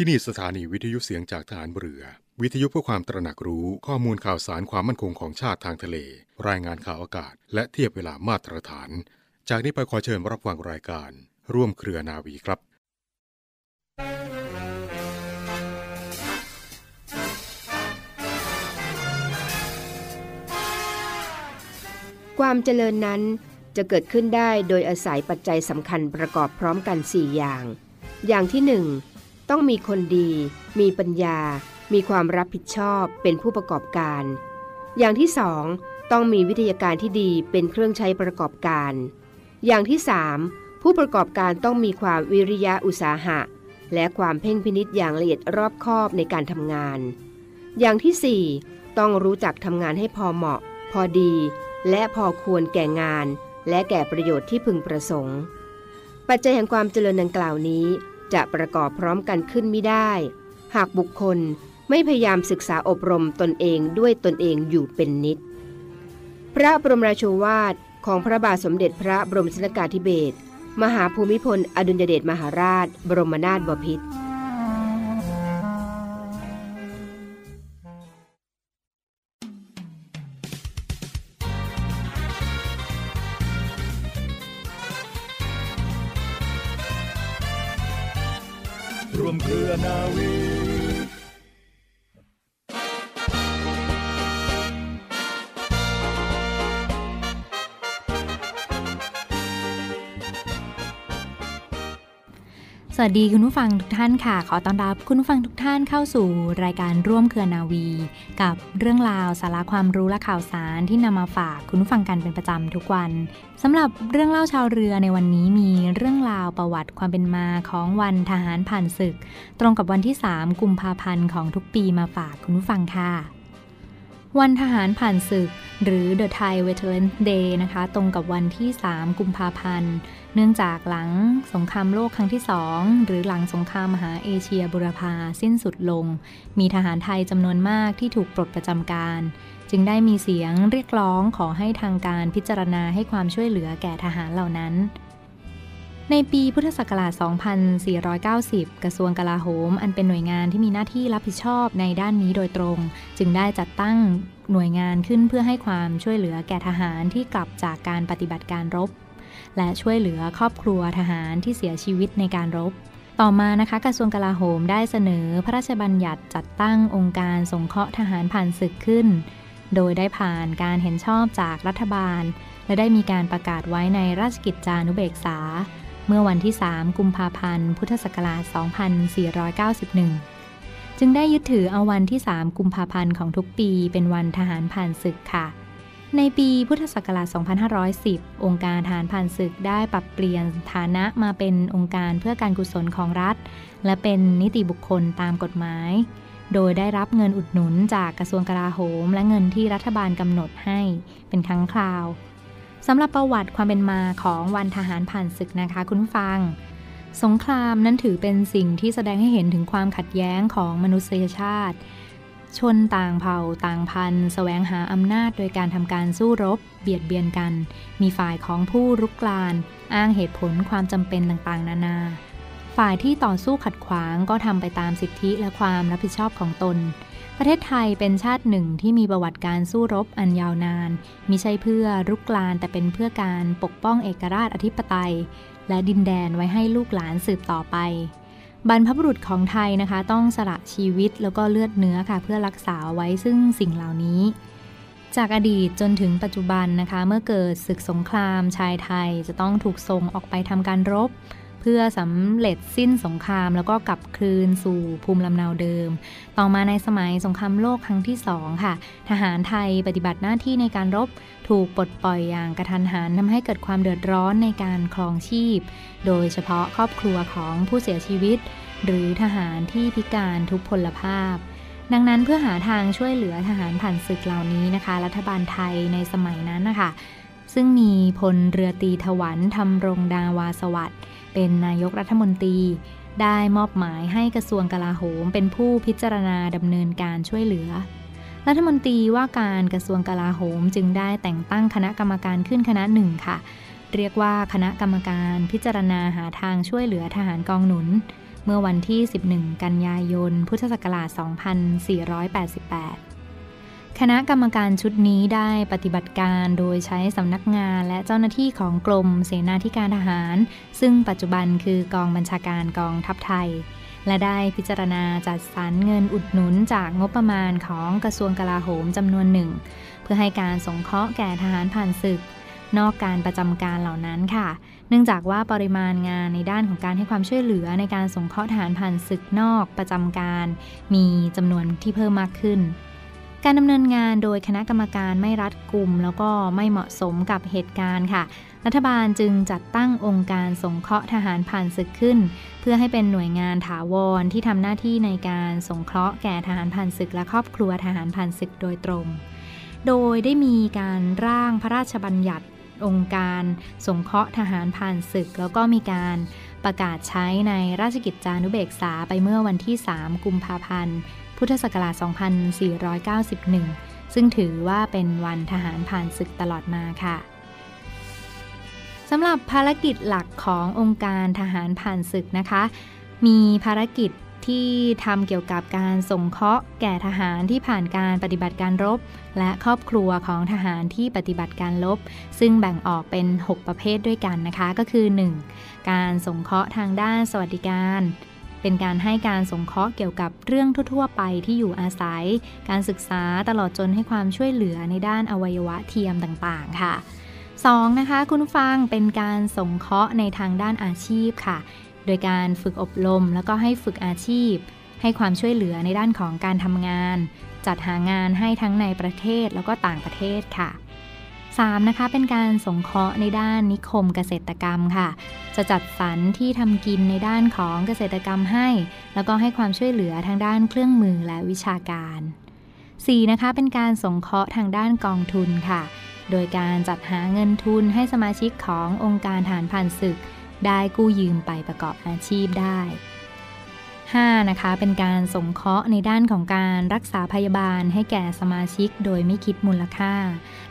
ที่นี่สถานีวิทยุเสียงจากฐานเรือ วิทยุเพื่อความตระหนักรู้ข้อมูลข่าวสารความมั่นคงของชาติทางทะเล รายงานข่าวอากาศ และเทียบเวลามาตรฐาน จากนี้ไปขอเชิญรับฟังรายการ ร่วมเครือนาวีครับความเจริญนั้นจะเกิดขึ้นได้โดยอาศัยปัจจัยสำคัญประกอบพร้อมกัน 4 อย่าง อย่างที่ 1 ต้องมีคนดี มีปัญญา มีความรับผิดชอบเป็นผู้ประกอบการ อย่างที่สองต้องมีวิทยาการที่ดีเป็นเครื่องใช้ประกอบการ อย่างที่สามผู้ประกอบการต้องมีความวิริยะอุตสาหะ และความเพ่งพินิษอย่างละเอียดรอบคอบในการทำงาน อย่างที่สี่ต้องรู้จักทำงานให้พอเหมาะ พอดี และพอควรแก่งาน และแก่ประโยชน์ที่พึงประสงค์ ปัจจัยแห่งความเจริญดังกล่าวนี้ จะประกอบพร้อมกันขึ้นไม่ได้ หากบุคคลไม่พยายามศึกษาอบรมตนเองด้วยตนเองอยู่เป็นนิด พระบรมราโชวาทของพระบาทสมเด็จพระบรมชนกาธิเบศรมหาภูมิพล อดุลยเดชมหาราช บรมนาถบพิตร สวัสดีคุณผู้ฟังทุกท่านค่ะ ขอต้อนรับคุณผู้ฟังทุกท่านเข้าสู่รายการร่วมเครือนาวี กับเรื่องราวสาระความรู้และข่าวสารที่นำมาฝากคุณผู้ฟังกันเป็นประจำทุกวันสำหรับเรื่องเล่าชาวเรือในวันนี้มีเรื่องราวประวัติความเป็นมาของวันทหารผ่านศึก ตรงกับวันที่ 3 กุมภาพันธ์ของทุกปีมาฝากคุณผู้ฟังค่ะ วันทหารผ่านศึก หรือ The Thai Veteran Day นะคะ ตรงกับวันที่ 3 กุมภาพันธ์ เนื่องจากหลังสงครามโลกครั้งที่2หรือหลังสงครามมหาเอเชียบุรพาสิ้นสุดลง มีทหารไทยจำนวนมากที่ถูกปลดประจำการ จึงได้มีเสียงเรียกร้องขอให้ทางการพิจารณาให้ความช่วยเหลือแก่ทหารเหล่านั้น ในปีพุทธศักราช 2490 กระทรวงกลาโหม อันเป็นหน่วยงานที่มีหน้าที่รับผิดชอบในด้านนี้โดยตรง จึงได้จัดตั้งหน่วยงานขึ้นเพื่อให้ความช่วยเหลือแก่ทหารที่กลับจากการปฏิบัติการรบ และช่วยเหลือครอบครัวทหารที่เสียชีวิตในการรบ ต่อมานะคะกระทรวงกลาโหมได้เสนอพระราชบัญญัติจัดตั้งองค์การสงเคราะห์ทหารผ่านศึกขึ้น โดยได้ผ่านการเห็นชอบจากรัฐบาล และได้มีการประกาศไว้ในราชกิจจานุเบกษา เมื่อวันที่ 3 กุมภาพันธ์ พุทธศักราช 2491จึงได้ยึดถือเอาวันที่ 3 กุมภาพันธ์ของทุกปีเป็นวันทหารผ่านศึกค่ะ ในปีพุทธศักราช 2510 องค์การทหารผ่านศึกได้ปรับเปลี่ยนฐานะมาเป็นองค์การเพื่อการกุศลของรัฐ และเป็นนิติบุคคลตามกฎหมาย โดยได้รับเงินอุดหนุนจากกระทรวงกลาโหม และเงินที่รัฐบาลกำหนดให้เป็นครั้งคราวสำหรับประวัติความเป็นมาของวันทหารผ่านศึกนะคะคุณฟัง สงครามนั้นถือเป็นสิ่งที่แสดงให้เห็นถึงความขัดแย้งของมนุษยชาติ ชนต่างเผ่าต่างพันธุ์แสวงหาอำนาจโดยการทำการสู้รบ เบียดเบียนกัน มีฝ่ายของผู้รุกราน อ้างเหตุผลความจำเป็นต่างๆ นานา ฝ่ายที่ต่อสู้ขัดขวางก็ทำไปตามสิทธิและความรับผิดชอบของตน ประเทศไทยเป็นชาติหนึ่งที่มีประวัติการสู้รบอันยาวนานมิใช่เพื่อรุกรานแต่เป็นเพื่อการปกป้องเอกราชอธิปไตย และดินแดนไว้ให้ลูกหลานสืบต่อไป บรรพบุรุษของไทยนะคะ ต้องสละชีวิตแล้วก็เลือดเนื้อค่ะ เพื่อรักษาไว้ซึ่งสิ่งเหล่านี้ จากอดีตจนถึงปัจจุบันนะคะ เมื่อเกิดศึกสงครามชายไทยจะต้องถูกส่งออกไปทำการรบ พื่อสำเร็จสิ้นสงคราม แล้วก็กลับคืนสู่ภูมิลำเนาเดิม ต่อมาในสมัยสงครามโลกครั้งที่สองค่ะ ทหารไทยปฏิบัติหน้าที่ในการรบถูกปลดปล่อยอย่างกระทันหันทำให้เกิดความเดือดร้อนในการครองชีพ โดยเฉพาะครอบครัวของผู้เสียชีวิต หรือทหารที่พิการทุพพลภาพดังนั้นเพื่อหาทางช่วยเหลือทหารผ่านศึกเหล่านี้นะคะ รัฐบาลไทยในสมัยนั้นนะคะ ซึ่งมีพลเรือตีถวันทำรงดาวาสวัสด์เป็นนายกรัฐมนตรี ได้มอบหมายให้กระทรวงกลาโหม เป็นผู้พิจารณาดำเนินการช่วยเหลือ รัฐมนตรีว่าการกระทรวงกลาโหมจึงได้แต่งตั้งคณะกรรมการขึ้นคณะหนึ่งค่ะ เรียกว่าคณะกรรมการพิจารณาหาทางช่วยเหลือทหารกองหนุน เมื่อวันที่ 11 กันยายน พุทธศักราช 2488 คณะกรรมการชุดนี้ได้ปฏิบัติการโดยใช้สำนักงานและเจ้าหน้าที่ของกรมเสนาธิการทหาร ซึ่งปัจจุบันคือกองบัญชาการกองทัพไทย และได้พิจารณาจัดสรรเงินอุดหนุนจากงบประมาณของกระทรวงกลาโหมจำนวนหนึ่ง เพื่อให้การสงเคราะห์แก่ทหารผ่านศึก นอกการประจำการเหล่านั้นค่ะ เนื่องจากว่าปริมาณงานในด้านของการให้ความช่วยเหลือในการสงเคราะห์ทหารผ่านศึกนอกประจำการ มีจำนวนที่เพิ่มมากขึ้น การดำเนินงานโดยคณะกรรมการไม่รัดกุม แล้วก็ไม่เหมาะสมกับเหตุการณ์ค่ะ รัฐบาลจึงจัดตั้งองค์การสงเคราะห์ทหารผ่านศึกขึ้น เพื่อให้เป็นหน่วยงานถาวรที่ทำหน้าที่ในการสงเคราะห์แก่ทหารผ่านศึก และครอบครัวทหารผ่านศึกโดยตรง โดยได้มีการร่างพระราชบัญญัติองค์การสงเคราะห์ทหารผ่านศึก แล้วก็มีการประกาศใช้ในราชกิจจานุเบกษาไปเมื่อวันที่ 3 กุมภาพันธ์ พุทธศักราช 2491 ซึ่งถือว่าเป็นวันทหารผ่านศึกตลอดมาค่ะสำหรับภารกิจหลักขององค์การทหารผ่านศึกนะคะ มีภารกิจที่ทำเกี่ยวกับการสงเคราะห์แก่ทหารที่ผ่านการปฏิบัติการรบ และครอบครัวของทหารที่ปฏิบัติการรบ ซึ่งแบ่งออกเป็น 6 ประเภทด้วยกันนะคะ ก็คือ 1. การสงเคราะห์ทางด้านสวัสดิการ เป็นการให้การสงเคราะห์เกี่ยวกับเรื่องทั่วๆ ไปที่อยู่อาศัย การศึกษาตลอดจนให้ความช่วยเหลือในด้านอวัยวะเทียมต่างๆ ค่ะ 2. นะคะคุณฟังเป็นการสงเคราะห์ในทางด้านอาชีพค่ะ โดยการฝึกอบรมแล้วก็ให้ฝึกอาชีพ ให้ความช่วยเหลือในด้านของการทำงาน จัดหางานให้ทั้งในประเทศแล้วก็ต่างประเทศค่ะ 3. นะคะเป็นการสงเคราะห์ในด้านนิคมเกษตรกรรมค่ะ จะจัดสรรที่ทำกินในด้านของเกษตรกรรมให้ แล้วก็ให้ความช่วยเหลือทางด้านเครื่องมือและวิชาการ 4. นะคะเป็นการสงเคราะห์ทางด้านกองทุนค่ะ โดยการจัดหาเงินทุนให้สมาชิกขององค์การฐานผ่านศึก ได้กู้ยืมไปประกอบอาชีพได้ 5. นะคะเป็นการสงเคราะห์ในด้านของการรักษาพยาบาลให้แก่สมาชิกโดยไม่คิดมูลค่า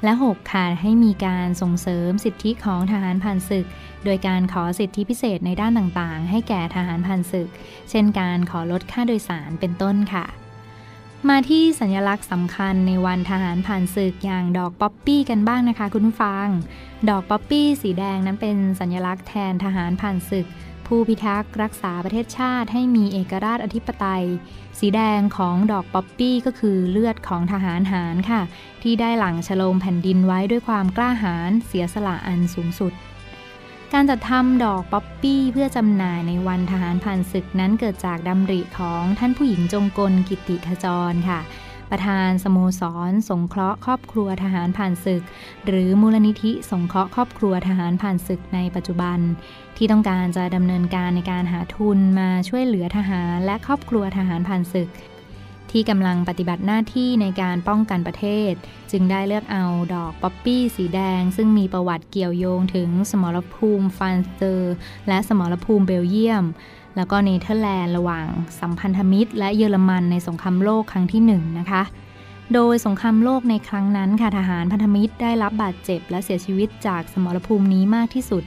และ 6. ค่ะ ให้มีการส่งเสริมสิทธิของทหารผ่านศึก โดยการขอสิทธิพิเศษในด้านต่างๆ ให้แก่ทหารผ่านศึก เช่นการขอลดค่าโดยสารเป็นต้นค่ะ มาที่สัญลักษณ์สำคัญในวันทหารผ่านศึกอย่างดอกป๊อปปี้กันบ้างนะคะคุณผู้ฟัง ดอกป๊อปปี้สีแดงนั้นเป็นสัญลักษณ์แทนทหารผ่านศึก ผู้พิทักษ์รักษาประเทศชาติให้มีเอกราชอธิปไตย สีแดงของดอกป๊อปปี้ก็คือเลือดของทหารหาญค่ะ ที่ได้หลั่งชโลมแผ่นดินไว้ด้วยความกล้าหาญเสียสละอันสูงสุด การจัดทำดอกป๊อปปี้เพื่อจำหน่ายในวันทหารผ่านศึกนั้นเกิดจากดำริของท่านผู้หญิงจงกลกิติขจรค่ะ ประธานสโมสร สงเคราะห์ครอบครัวทหารผ่านศึก หรือมูลนิธิสงเคราะห์ครอบครัวทหารผ่านศึกในปัจจุบัน ที่ต้องการจะดำเนินการในการหาทุนมาช่วยเหลือทหารและครอบครัวทหารผ่านศึก ที่กำลังปฏิบัติหน้าที่ในการป้องกันประเทศ จึงได้เลือกเอาดอกป๊อปปี้สีแดง ซึ่งมีประวัติเกี่ยวโยงถึงสมรภูมิฟลานเดอร์ และสมรภูมิเบลเยียม แล้วก็เนเธอร์แลนด์ระหว่างสัมพันธมิตร และเยอรมันในสงครามโลกครั้งที่1นะคะ โดยสงครามโลกในครั้งนั้นค่ะทหารพันธมิตรได้รับบาดเจ็บ และเสียชีวิตจากสมรภูมินี้มากที่สุด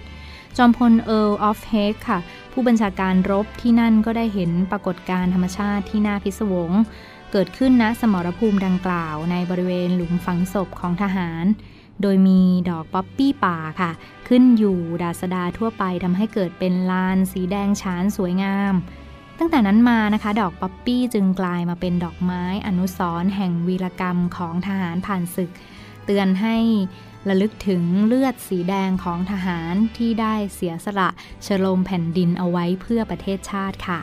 จอมพลเอิร์ลออฟเฮกค่ะ ผู้บัญชาการรบที่นั่นก็ได้เห็นปรากฏการณ์ธรรมชาติที่น่าพิศวง เกิดขึ้นณสมรภูมิดังกล่าว ในบริเวณหลุมฝังศพของทหาร โดยมีดอกป๊อปปี้ป่าค่ะ ขึ้นอยู่ดาษดาทั่วไปทำให้เกิดเป็นลานสีแดงฉานสวยงาม ตั้งแต่นั้นมานะคะ ดอกป๊อปปี้จึงกลายมาเป็นดอกไม้อนุสรณ์แห่งวีรกรรมของทหารผ่านศึก เตือนให้ระลึกถึงเลือดสีแดงของทหารที่ได้เสียสละชโลมแผ่นดินเอาไว้เพื่อประเทศชาติค่ะ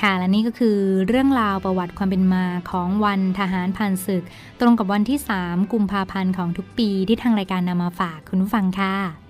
ค่ะและนี่ก็คือเรื่องราวประวัติความเป็นมาของวันทหารผ่านศึก ตรงกับวันที่ 3 กุมภาพันธ์ของทุกปีที่ทางรายการนำมาฝากคุณผู้ฟังค่ะ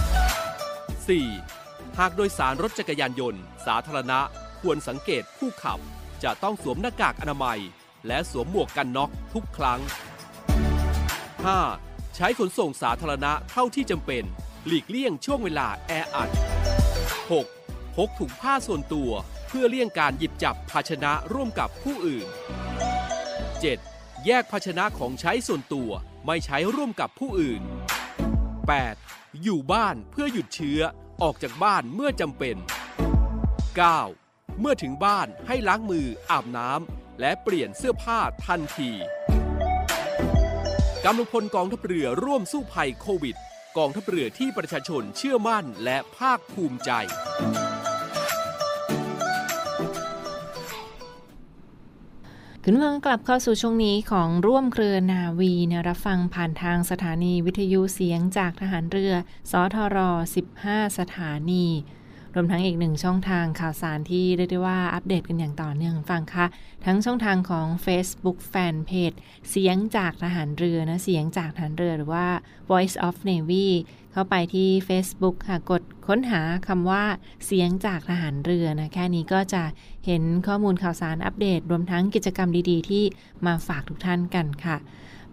4. หากโดยสารรถจักรยานยนต์ สาธารณะควรสังเกตผู้ขับ จะต้องสวมหน้ากากอนามัย และสวมหมวกกันน็อกทุกครั้ง 5. ใช้ขนส่งสาธารณะเท่าที่จำเป็น หลีกเลี่ยงช่วงเวลาแออัด 6. พกถุงผ้าส่วนตัว เพื่อเลี่ยงการหยิบจับภาชนะร่วมกับผู้อื่น 7. แยกภาชนะของใช้ส่วนตัวไม่ใช้ร่วมกับผู้อื่น 8. อยู่บ้านเพื่อหยุดเชื้อ ออกจากบ้านเมื่อจำเป็น 9. เมื่อถึงบ้านให้ล้างมืออาบน้ำและเปลี่ยนเสื้อผ้าทันทีกำลังพลกองทัพเรือร่วมสู้ภัยโควิด กองทัพเรือที่ประชาชนเชื่อมั่นและภาคภูมิใจ คุณฟังกลับเข้าสู่ช่วงนี้ของร่วมเครือนาวีนะรับฟังผ่านทางสถานีวิทยุเสียงจากทหารเรือ สทร 15 สถานี รวมทั้งอีกหนึ่งช่องทางข่าวสารที่เรียกได้ว่าอัปเดตกันอย่างต่อเนื่องฟังค่ะ ทั้งช่องทางของ Facebook Fanpage เสียงจากทหารเรือนะเสียงจากทหารเรือหรือว่า Voice of Navy เข้าไปที่ Facebook ค่ะกดค้นหาคำว่าเสียงจากทหารเรือนะแค่นี้ก็จะเห็นข้อมูลข่าวสารอัปเดต รวมทั้งกิจกรรมดีๆ ที่มาฝากทุกท่านกันค่ะ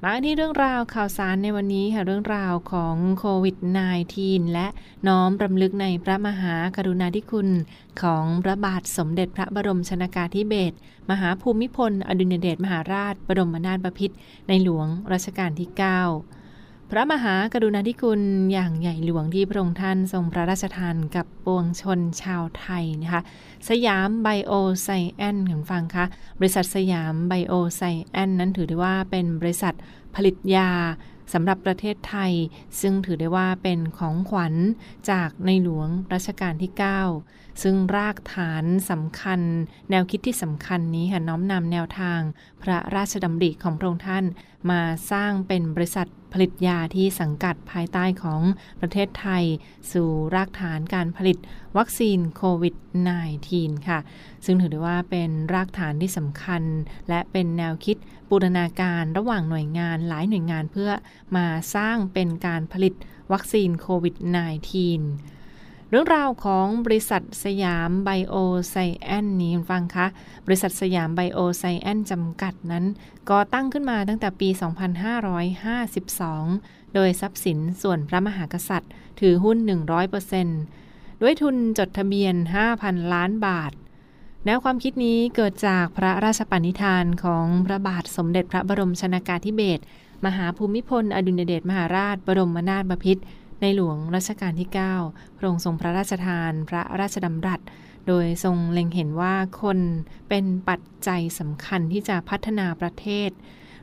มาที่เรื่องราวข่าวสารในวันนี้ค่ะเรื่องราวของโควิด -19 และน้อมรำลึกในพระมหากรุณาธิคุณของพระบาทสมเด็จพระบรมชนากาธิเบศรมหาภูมิพล อดุลยเดชมหาราช บรมนาถบพิตรในหลวงรัชกาลที่ 9 พระมหากรุณาธิคุณอย่างใหญ่หลวงที่พระองค์ท่านทรงพระราชทานกับปวงชนชาวไทยนะคะสยามไบโอไซแอนคุณฟังคะบริษัทสยามไบโอไซแอนนั้นถือได้ว่าเป็นบริษัทผลิตยาสำหรับประเทศไทย ซึ่งถือได้ว่าเป็นของขวัญจากในหลวงรัชกาลที่ 9 ซึ่งรากฐานสำคัญ แนวคิดที่สำคัญนี้ค่ะน้อมนำแนวทาง พระราชดำริของพระองค์ท่าน มาสร้างเป็นบริษัทผลิตยาที่สังกัดภายใต้ของประเทศไทย สู่รากฐานการผลิตวัคซีนโควิด -19 ค่ะ ซึ่งถือได้ว่าเป็นรากฐานที่สำคัญ และเป็นแนวคิดบูรณาการระหว่างหน่วยงานหลายหน่วยงานเพื่อมาสร้างเป็นการผลิตวัคซีนโควิด -19 เรื่องราวของบริษัทสยามไบโอไซแอนนี้ฟังคะ บริษัทสยามไบโอไซแอนจำกัดนั้นก่อตั้งขึ้นมาตั้งแต่ปี 2552 โดยทรัพย์สินส่วนพระมหากษัตริย์ ถือหุ้น 100%ด้วยทุนจดทะเบียน 5,000 ล้านบาท แนวความคิดนี้เกิดจากพระราชปณิธานของพระบาทสมเด็จพระบรมชนากาธิเบศรมหาภูมิพล อดุลยเดชมหาราช บรมนาถบพิตร ในหลวงรัชกาลที่ 9 พระองค์ทรงพระราชทานพระราชดำรัส โดยทรงเล็งเห็นว่าคนเป็นปัจจัยสำคัญที่จะพัฒนาประเทศ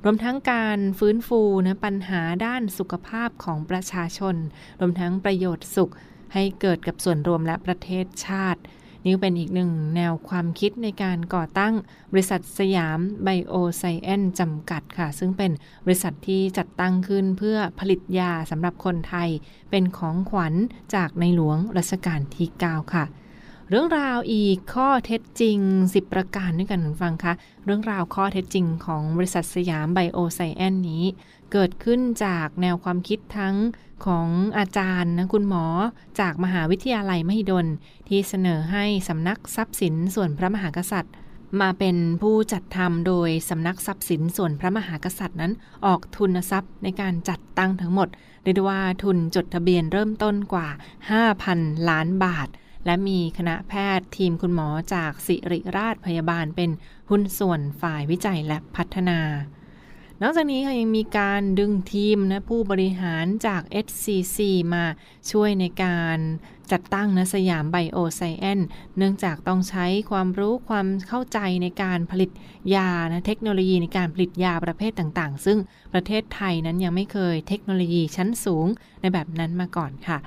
รวมทั้งการฟื้นฟูนะปัญหาด้านสุขภาพของประชาชน รวมทั้งประโยชน์สุขให้เกิดกับส่วนรวมและประเทศชาติ นี่เป็นอีกหนึ่งแนวความคิดในการก่อตั้งบริษัทสยามไบโอไซแอนจำกัดค่ะ ซึ่งเป็นบริษัทที่จัดตั้งขึ้นเพื่อผลิตยาสำหรับคนไทย เป็นของขวัญจากในหลวงรัชกาลที่ 9 ค่ะเรื่องราวอีกข้อเท็จจริง 10 ประการด้วยกันฟังคะ เรื่องราวข้อเท็จจริงของบริษัทสยามไบโอไซแอนนี้ เกิดขึ้นจากแนวความคิดทั้ง ของอาจารย์นะคุณหมอจากมหาวิทยาลัยมหิดล ที่เสนอให้สำนักทรัพย์สินส่วนพระมหากษัตริย์ มาเป็นผู้จัดทำโดยสำนักทรัพย์สินส่วนพระมหากษัตริย์นั้น ออกทุนทรัพย์ในการจัดตั้งทั้งหมดเรียกว่าทุนจดทะเบียนเริ่มต้นกว่า 5,000 ล้านบาท และมีคณะแพทย์ทีมคุณหมอจากสิริราชพยาบาลเป็นหุ้นส่วนฝ่ายวิจัยและพัฒนา นอกจากนี้ค่ะยังมีการดึงทีมนะผู้บริหารจาก SCC มาช่วยในการจัดตั้งนะสยามไบโอไซแอนเนื่องจากต้องใช้ความรู้ความเข้าใจในการผลิตยานะเทคโนโลยีในการผลิตยาประเภทต่างๆ ซึ่งประเทศไทยนั้นยังไม่เคยเทคโนโลยีชั้นสูงในแบบนั้นมาก่อนค่ะ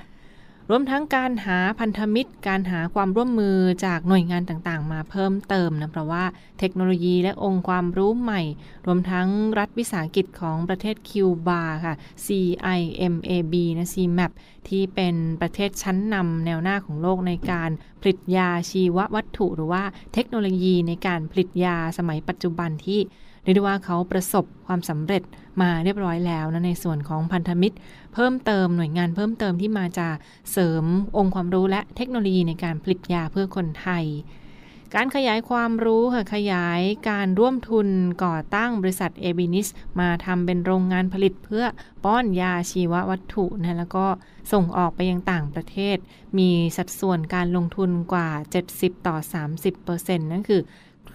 รวมทั้งการหาพันธมิตร การหาความร่วมมือจากหน่วยงานต่างๆ มาเพิ่มเติมนะเพราะว่าเทคโนโลยีและองค์ความรู้ใหม่ รวมทั้งรัฐวิสาหกิจของประเทศคิวบาค่ะ CIMAB นะ CMAP ที่เป็นประเทศชั้นนำแนวหน้าของโลกในการผลิตยาชีววัตถุ หรือว่าเทคโนโลยีในการผลิตยาสมัยปัจจุบันที่เรียกได้ว่าเขาประสบความสำเร็จมาเรียบร้อยแล้วนะในส่วนของพันธมิตร เพิ่มเติมหน่วยงานเพิ่มเติมที่มาจะเสริมองค์ความรู้และเทคโนโลยีในการผลิตยาเพื่อคนไทย การขยายความรู้ค่ะขยายการร่วมทุนก่อตั้งบริษัทอบินิสมาทำเป็นโรงงานผลิตเพื่อป้อนยาชีววัตถุนะแล้วก็ส่งออกไปยังต่างประเทศ มีสัดส่วนการลงทุนกว่า 70 ต่อ 30%นั่นคือ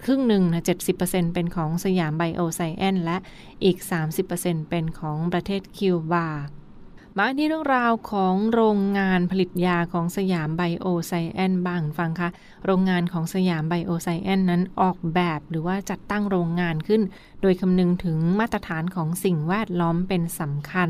ครึ่งหนึ่งนะ70%เป็นของสยามไบโอไซเอนซ์และอีก 30%เป็นของประเทศคิวบา มาที่เรื่องราวของโรงงานผลิตยาของสยามไบโอไซเอนซ์บ้างฟังคะโรงงานของสยามไบโอไซแอนนั้นออกแบบหรือว่าจัดตั้งโรงงานขึ้น โดยคำนึงถึงมาตรฐานของสิ่งแวดล้อมเป็นสำคัญ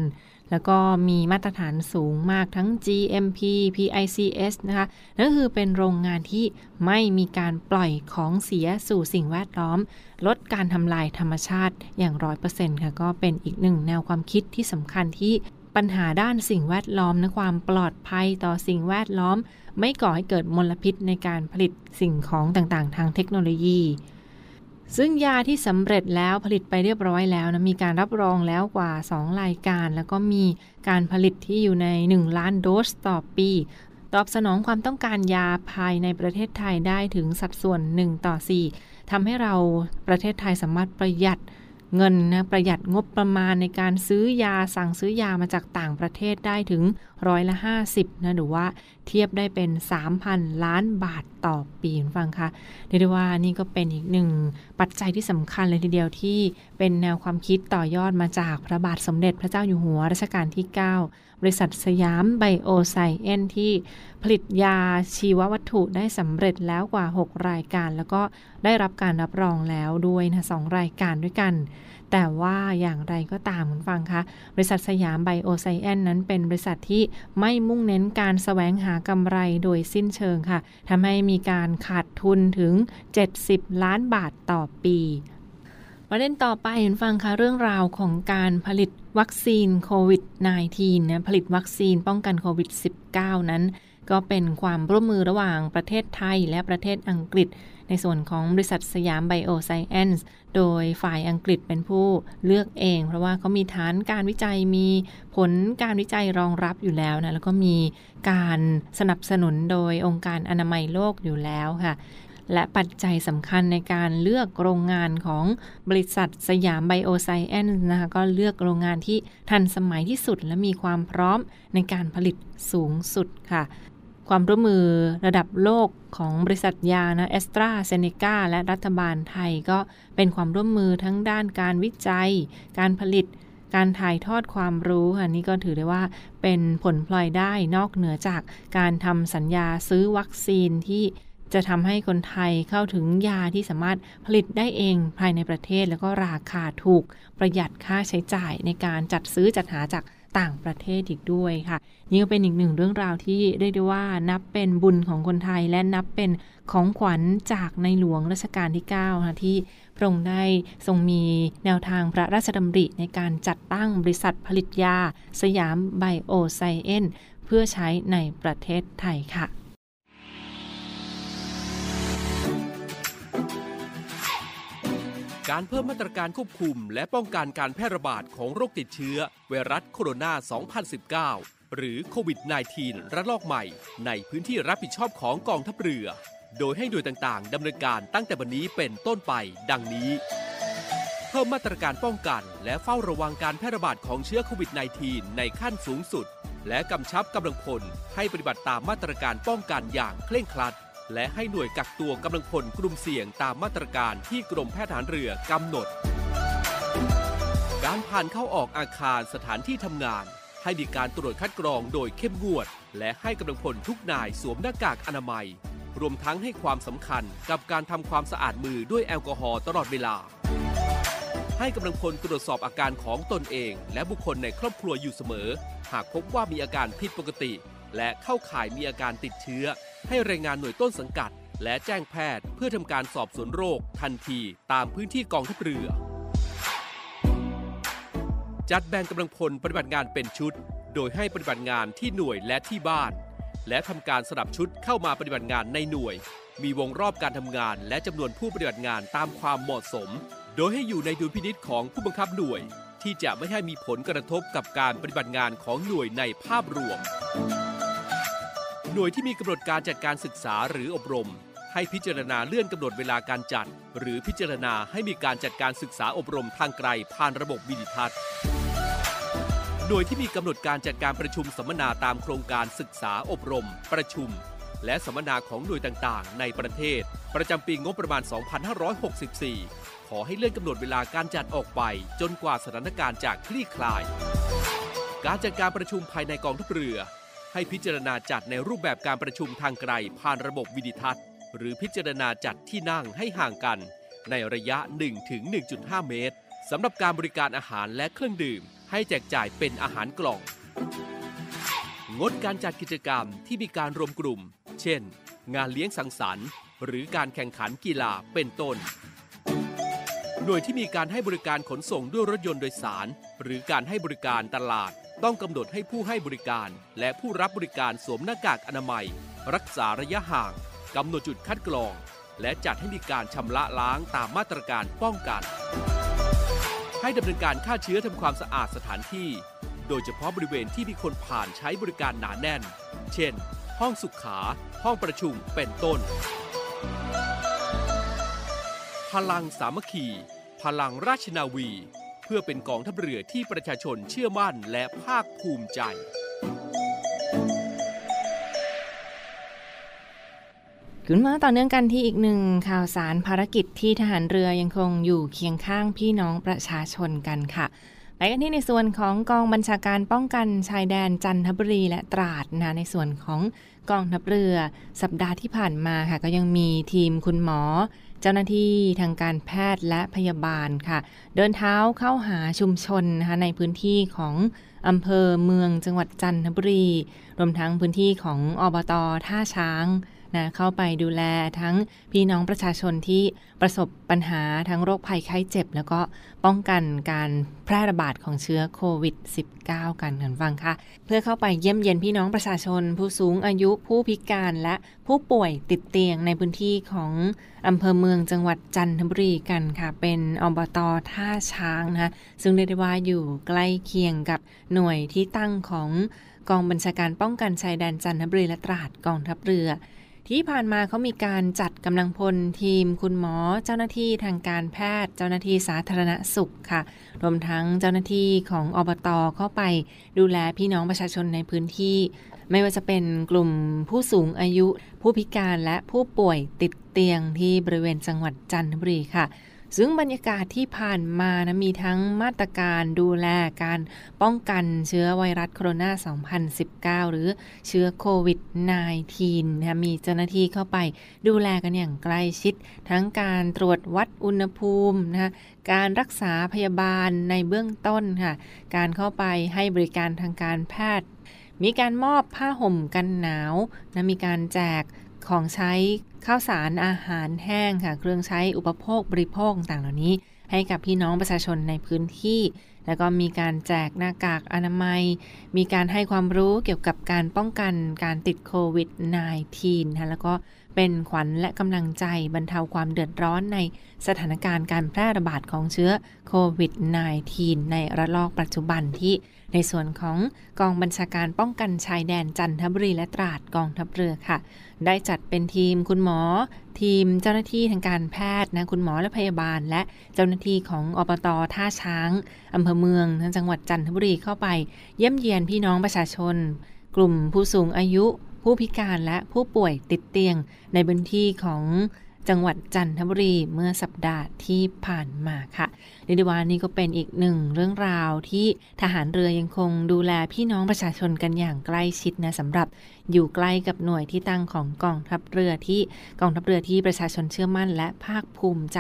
แล้วก็มีมาตรฐานสูงมากทั้ง GMP PICS นะคะนั่นคือเป็นโรงงานที่ไม่มีการปล่อยของเสียสู่สิ่งแวดล้อม ลดการทำลายธรรมชาติอย่างร้อยเปอร์เซ็นต์ค่ะก็เป็นอีกหนึ่งแนวความคิดที่สำคัญที่ ปัญหาด้านสิ่งแวดล้อมและความปลอดภัยต่อสิ่งแวดล้อม ไม่ก่อให้เกิดมลพิษในการผลิตสิ่งของต่างๆ ทางเทคโนโลยี ซึ่งยาที่สำเร็จแล้วผลิตไปเรียบร้อยแล้วนะมีการรับรองแล้วกว่า 2 รายการ แล้วก็มีการผลิตที่อยู่ใน 1 ล้านโดสต่อปี ตอบสนองความต้องการยาภายในประเทศไทยได้ถึงสัดส่วน 1 ต่อ 4ทำให้เราประเทศไทยสามารถประหยัด เงินนะประหยัดงบประมาณในการซื้อยาสั่งซื้อยามาจากต่างประเทศได้ถึงร้อยละ 50นะหรือว่าเทียบได้เป็น 3,000 ล้านบาทต่อปีฟังคะเรียกได้ว่านี่ก็เป็นอีกหนึ่งปัจจัยที่สำคัญเลยทีเดียวที่เป็นแนวความคิดต่อยอดมาจากพระบาทสมเด็จพระเจ้าอยู่หัวรัชกาลที่ 9 ริษัทสยามไบโอไซเอนที่ผลิตยาชีววัตถุได้สำเร็จแล้วกว่า 6 รายการ แล้วก็ได้รับการรับรองแล้วด้วยนะสองรายการด้วยกัน แต่ว่าอย่างไรก็ตามคุณฟังคะบริษัทสยามไบโอไซเอนซ์นั้นเป็นบริษัทที่ไม่มุ่งเน้นการแสวงหากำไรโดยสิ้นเชิงค่ะทำให้มีการขาดทุนถึง 70 ล้านบาทต่อปี ประเด็นต่อไปเห็นฟังคะเรื่องราวของการผลิตวัคซีนโควิด -19 นะผลิตวัคซีนป้องกันโควิด -19 นั้น ก็เป็นความร่วมมือระหว่างประเทศไทยและประเทศอังกฤษ ในส่วนของบริษัทสยามไบโอไซเอนซ์โดยฝ่ายอังกฤษเป็นผู้เลือกเอง เพราะว่าเขามีฐานการวิจัยมีผลการวิจัยรองรับอยู่แล้วนะแล้วก็มีการสนับสนุนโดยองค์การอนามัยโลกอยู่แล้วค่ะ และปัจจัยสำคัญในการเลือกโรงงานของบริษัทสยามไบโอไซแอนซ์นะคะก็เลือกโรงงานที่ทันสมัยที่สุด และมีความพร้อมในการผลิตสูงสุดค่ะ ความร่วมมือระดับโลกของบริษัทยานะเอสตราเซเนกาและรัฐบาลไทยก็เป็นความร่วมมือทั้งด้านการวิจัย การผลิตการถ่ายทอดความรู้ค่ะนี่ก็ถือได้ว่าเป็นผลพลอยได้นอกเหนือจากการทำสัญญาซื้อวัคซีนที่ จะทำให้คนไทยเข้าถึงยาที่สามารถผลิตได้เองภายในประเทศ แล้วก็ราคาถูกประหยัดค่าใช้จ่ายในการจัดซื้อจัดหาจากต่างประเทศอีกด้วยค่ะ นี่ก็เป็นอีกหนึ่งเรื่องราวที่เรียกได้ว่านับเป็นบุญของคนไทยและนับเป็นของขวัญจากในหลวงรัชกาลที่9ค่ะที่พระองค์ได้ทรงมีแนวทางพระราชดำริในการจัดตั้งบริษัทผลิตยา สยามไบโอไซเอนเพื่อใช้ในประเทศไทยค่ะ การเพิ่มมาตรการควบคุม และป้องกันการแพร่ระบาดของโรคติดเชื้อ ไวรัสโคโรนา 2019 หรือโควิด -19 ระลอกใหม่ ในพื้นที่รับผิดชอบของกองทัพเรือ โดยให้หน่วยต่างๆดำเนินการตั้งแต่วันนี้เป็นต้นไป ดังนี้ เพิ่มมาตรการป้องกัน และเฝ้าระวังการแพร่ระบาดของเชื้อโควิด -19 ในขั้นสูงสุด และกำชับกำลังพลให้ปฏิบัติตามมาตรการป้องกันอย่างเคร่งครัด และให้หน่วยกักตัวกำลังพลกลุ่มเสี่ยงตามมาตรการที่กรมแพทย์ทหารเรือกำหนด การผ่านเข้าออกอาคารสถานที่ทำงาน ให้มีการตรวจคัดกรองโดยเข้มงวด และให้กำลังพลทุกนายสวมหน้ากากอนามัย รวมทั้งให้ความสำคัญกับการทำความสะอาดมือด้วยแอลกอฮอล์ตลอดเวลา ให้กำลังพลตรวจสอบอาการของตนเอง และบุคคลในครอบครัวอยู่เสมอ หากพบว่ามีอาการผิดปกติ และเข้าข่ายมีอาการติดเชื้อ ให้รายงานหน่วยต้นสังกัด และแจ้งแพทย์เพื่อทำการสอบสวนโรคทันทีตามพื้นที่กองทัพเรือ จัดแบ่งกำลังพลปฏิบัติงานเป็นชุด โดยให้ปฏิบัติงานที่หน่วยและที่บ้าน และทำการสลับชุดเข้ามาปฏิบัติงานในหน่วย มีวงรอบการทำงาน และจำนวนผู้ปฏิบัติงานตามความเหมาะสม โดยให้อยู่ในดุลพินิษของผู้บังคับหน่วยที่จะไม่ให้มีผลกระทบกับการปฏิบัติงานของหน่วยในภาพรวม หน่วยที่มีกำหนดการจัดการศึกษาหรืออบรม ให้พิจารณาเลื่อนกำหนดเวลาการจัด หรือพิจารณาให้มีการจัดการศึกษาอบรมทางไกลผ่านระบบวิดิทัศน์หน่วยที่มีกำหนดการจัดการประชุมสัมมนาตามโครงการศึกษาอบรม ประชุม และสัมมนาของหน่วยต่างๆ ในประเทศ ประจำปีงบประมาณ 2564 ขอให้เลื่อนกำหนดเวลาการจัดออกไป จนกว่าสถานการณ์จะคลี่คลาย การจัดการประชุมภายในกองทัพเรือ ให้พิจารณาจัดในรูปแบบการประชุมทางไกลผ่านระบบวิดิทัศน์ หรือพิจารณาจัดที่นั่งให้ห่างกัน ในระยะ 1-1.5 เมตรสำหรับการบริการอาหารและเครื่องดื่ม ให้แจกจ่ายเป็นอาหารกล่อง งดการจัดกิจกรรมที่มีการรวมกลุ่ม เช่น งานเลี้ยงสังสรรค์ หรือการแข่งขันกีฬาเป็นต้น หน่วยที่มีการให้บริการขนส่งด้วยรถยนต์โดยสาร หรือการให้บริการตลาด ต้องกำหนดให้ผู้ให้บริการ และผู้รับบริการสวมหน้ากากอนามัย รักษาระยะห่างกำหนดจุดคัดกรอง และจัดให้มีการชำระล้างตามมาตรการป้องกัน ให้ดำเนินการฆ่าเชื้อทำความสะอาดสถานที่ โดยเฉพาะบริเวณที่มีคนผ่านใช้บริการหนาแน่น เช่น ห้องสุขา ห้องประชุมเป็นต้น พลังสามัคคี พลังราชนาวี เพื่อเป็นกองทัพเรือที่ประชาชนเชื่อมั่นและภาคภูมิใจ คุณมาต่อเนื่องกันที่อีกหนึ่งข่าวสารภารกิจที่ทหารเรือยังคงอยู่เคียงข้างพี่น้องประชาชนกันค่ะไปกันที่ในส่วนของกองบัญชาการป้องกันชายแดนจันทบุรีและตราดนะในส่วนของกองทัพเรือ สัปดาห์ที่ผ่านมาค่ะก็ยังมีทีมคุณหมอ จ้าหน้าที่ทางการแพทย์และพยาบาลค่ะ เดินเท้าเข้าหาชุมชนนะคะในพื้นที่ของอำเภอเมืองจังหวัดจันทบุรี รวมทั้งพื้นที่ของอบตท่าช้าง นะเข้าไปดูแลทั้งพี่น้องประชาชนที่ประสบปัญหาทั้งโรคภัยไข้เจ็บ แล้วก็ป้องกันการแพร่ระบาดของเชื้อโควิด -19 กันกันฟังค่ะ เพื่อเข้าไปเยี่ยมเยียนพี่น้องประชาชน ผู้สูงอายุผู้พิการและผู้ป่วยติดเตียงในพื้นที่ของอำเภอเมืองจังหวัดจันทบุรีกันค่ะ เป็นอบตท่าช้างนะคะซึ่งเรียกได้ว่าอยู่ใกล้เคียงกับหน่วยที่ตั้งของกองบัญชาการป้องกันชายแดนจันทบุรีและตราดกองทัพเรือ ที่ผ่านมาเขามีการจัดกำลังพลทีมคุณหมอเจ้าหน้าที่ทางการแพทย์ เจ้าหน้าที่สาธารณสุขค่ะ รวมทั้งเจ้าหน้าที่ของอบตเข้าไปดูแลพี่น้องประชาชนในพื้นที่ ไม่ว่าจะเป็นกลุ่มผู้สูงอายุ ผู้พิการและผู้ป่วยติดเตียงที่บริเวณจังหวัดจันทบุรีค่ะ ซึ่งบรรยากาศที่ผ่านมานะมีทั้งมาตรการดูแลการป้องกันเชื้อไวรัสโคโรนา 2019 หรือเชื้อโควิด -19 นะมีเจ้าหน้าที่เข้าไปดูแลกันอย่างใกล้ชิด ทั้งการตรวจวัดอุณหภูมินะคะการรักษาพยาบาลในเบื้องต้นค่ะ การเข้าไปให้บริการทางการแพทย์ มีการมอบผ้าห่มกันหนาวนะมีการแจกของใช้ ข้าวสารอาหารแห้งค่ะเครื่องใช้อุปโภคบริโภคต่างเหล่านี้ ให้กับพี่น้องประชาชนในพื้นที่ แล้วก็มีการแจกหน้ากากอนามัย มีการให้ความรู้เกี่ยวกับการป้องกันการติดโควิด -19 นะแล้วก็ เป็นขวัญและกำลังใจบรรเทาความเดือดร้อนในสถานการณ์การแพร่ระบาดของเชื้อโควิด -19 ในระลอกปัจจุบันที่ในส่วนของกองบัญชาการป้องกันชายแดนจันทบุรีและตราดกองทัพเรือค่ะ ได้จัดเป็นทีมคุณหมอ ทีมเจ้าหน้าที่ทางการแพทย์นะคุณหมอและพยาบาล และเจ้าหน้าที่ของอบตท่าช้างอำเภอเมืองจังหวัดจันทบุรีเข้าไป เยี่ยมเยียนพี่น้องประชาชน กลุ่มผู้สูงอายุ ผู้พิการและผู้ป่วยติดเตียงในพื้นที่ของ จังหวัดจันทบุรีเมื่อสัปดาห์ที่ผ่านมาค่ะเรียกได้ว่านี่ก็เป็นอีกหนึ่งเรื่องราวที่ทหารเรือยังคงดูแลพี่น้องประชาชนกันอย่างใกล้ชิดนะสำหรับอยู่ใกล้กับหน่วยที่ตั้งของกองทัพเรือที่กองทัพเรือที่ประชาชนเชื่อมั่นและภาคภูมิใจ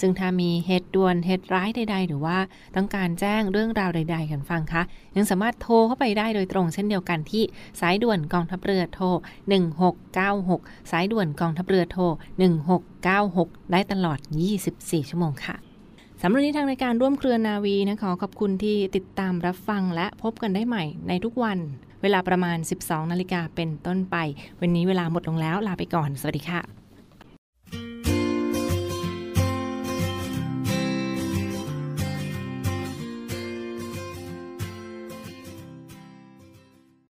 ซึ่งถ้ามีเหตุด่วนเหตุร้ายใด ๆ หรือว่าต้องการแจ้งเรื่องราวใด ๆ กันฟังคะยังสามารถโทรเข้าไปได้โดยตรงเช่นเดียวกันที่สายด่วนกองทัพเรือโทร1696 สายด่วนกองทัพเรือโทร96 ได้ตลอด 24 ชั่วโมงค่ะสำหรับนี้ทางรายการร่วมเครือนาวีนะขอขอบคุณที่ติดตามรับฟังและพบกันได้ใหม่ในทุกวัน เวลาประมาณ 12 นาฬิกาเป็นต้นไป วันนี้เวลาหมดลงแล้วลาไปก่อน สวัสดีค่ะ